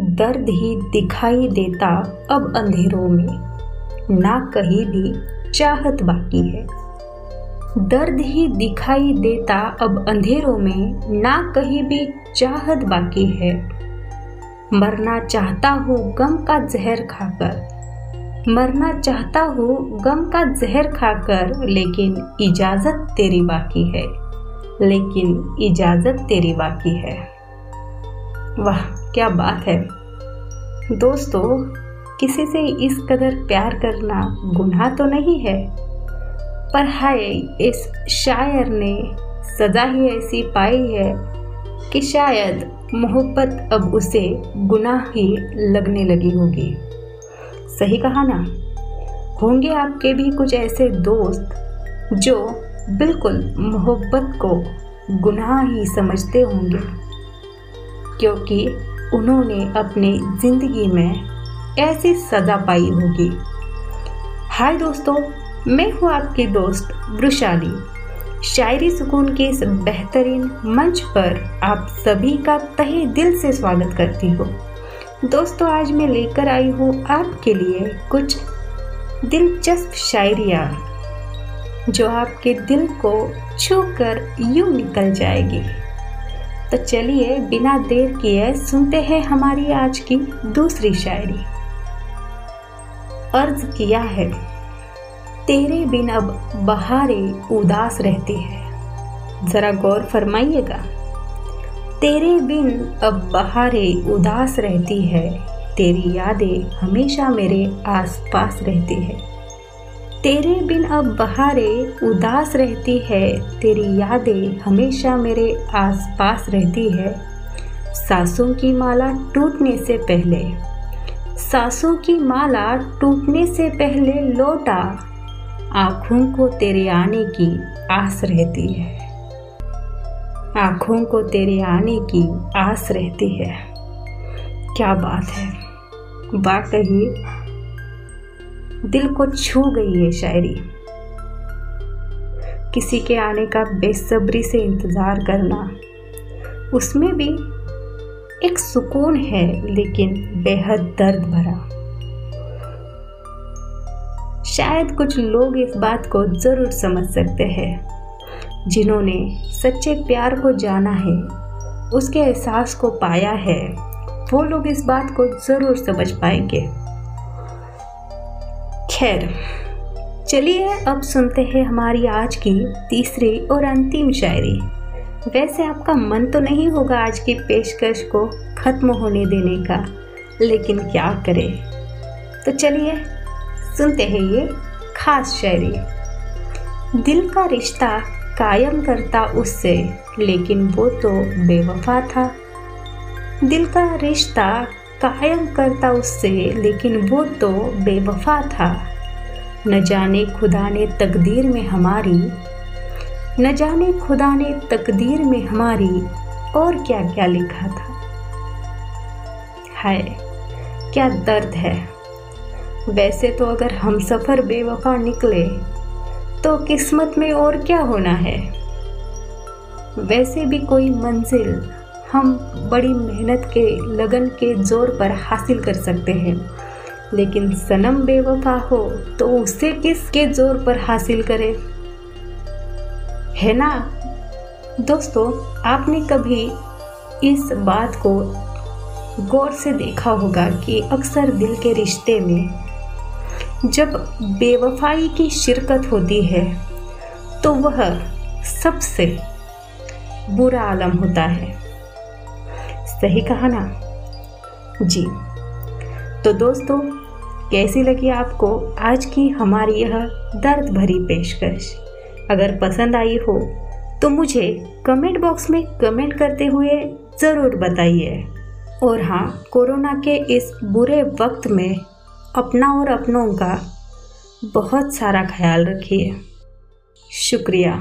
दर्द ही दिखाई देता अब अंधेरों में। ना कहीं भी चाहत बाकी है। दर्द ही दिखाई देता अब अंधेरों में, ना कहीं भी चाहत बाकी है। मरना चाहता हूँ गम का जहर खाकर। मरना चाहता हूँ गम का जहर खाकर, लेकिन इजाज़त तेरी बाकी है। लेकिन इजाज़त तेरी बाकी है। वाह, क्या बात है। दोस्तों, किसी से इस कदर प्यार करना गुनाह तो नहीं है, पर हाय, इस शायर ने सजा ही ऐसी पाई है कि शायद मोहब्बत अब उसे गुनाह ही लगने लगी होगी। सही कहा ना? होंगे आपके भी कुछ ऐसे दोस्त जो बिल्कुल मोहब्बत को गुनाह ही समझते होंगे। क्योंकि उन्होंने अपनी ज़िंदगी में ऐसी सज़ा पाई होगी। हाय दोस्तों, मैं हूँ आपकी दोस्त वृशाली शायरी सुकून के इस बेहतरीन मंच पर आप सभी का तहे दिल से स्वागत करती हूँ। दोस्तों, आज मैं लेकर आई हूँ आपके लिए कुछ दिलचस्प शायरिया, जो आपके दिल को छू कर यूँ निकल जाएगी। तो चलिए बिना देर किए सुनते हैं हमारी आज की दूसरी शायरी। अर्ज़ किया है, तेरे बिन अब बहारे उदास रहती है। जरा गौर फरमाइएगा, तेरे बिन अब बहारे उदास रहती है। तेरी यादें हमेशा मेरे आसपास रहती है। तेरे बिन अब बहारे उदास रहती है, तेरी यादें हमेशा मेरे आसपास रहती है। सासों की माला टूटने से पहले, सासों की माला टूटने से पहले लौटा, आँखों को तेरे आने की आस रहती है। आँखों को तेरे आने की आस रहती है। क्या बात है। वाकई दिल को छू गई है शायरी। किसी के आने का बेसब्री से इंतज़ार करना, उसमें भी एक सुकून है, लेकिन बेहद दर्द भरा। शायद कुछ लोग इस बात को ज़रूर समझ सकते हैं। जिन्होंने सच्चे प्यार को जाना है, उसके एहसास को पाया है, वो लोग इस बात को ज़रूर समझ पाएँगे। खैर, चलिए अब सुनते हैं हमारी आज की तीसरी और अंतिम शायरी। वैसे आपका मन तो नहीं होगा आज की पेशकश को ख़त्म होने देने का, लेकिन क्या करें? तो चलिए सुनते हैं ये खास शायरी। दिल का रिश्ता कायम करता उससे, लेकिन वो तो बेवफा था। दिल का रिश्ता कायम करता उससे, लेकिन वो तो बेवफा था। न जाने खुदा ने तकदीर में हमारी, न जाने खुदा ने तकदीर में हमारी और क्या क्या लिखा था। हाय, क्या दर्द है। वैसे तो अगर हम सफ़र बेवफा निकले तो किस्मत में और क्या होना है। वैसे भी कोई मंजिल हम बड़ी मेहनत के, लगन के ज़ोर पर हासिल कर सकते हैं। लेकिन सनम बेवफा हो तो उसे किसके ज़ोर पर हासिल करे? है ना? दोस्तों, आपने कभी इस बात को गौर से देखा होगा कि अक्सर दिल के रिश्ते में जब बेवफाई की शिरकत होती है तो वह सबसे बुरा आलम होता है। सही कहा ना? जी। तो दोस्तों कैसी लगी आपको आज की हमारी यह दर्द भरी पेशकश? अगर पसंद आई हो तो मुझे कमेंट बॉक्स में कमेंट करते हुए ज़रूर बताइए। और हाँ कोरोना के इस बुरे वक्त में अपना और अपनों का बहुत सारा ख्याल रखिए। शुक्रिया।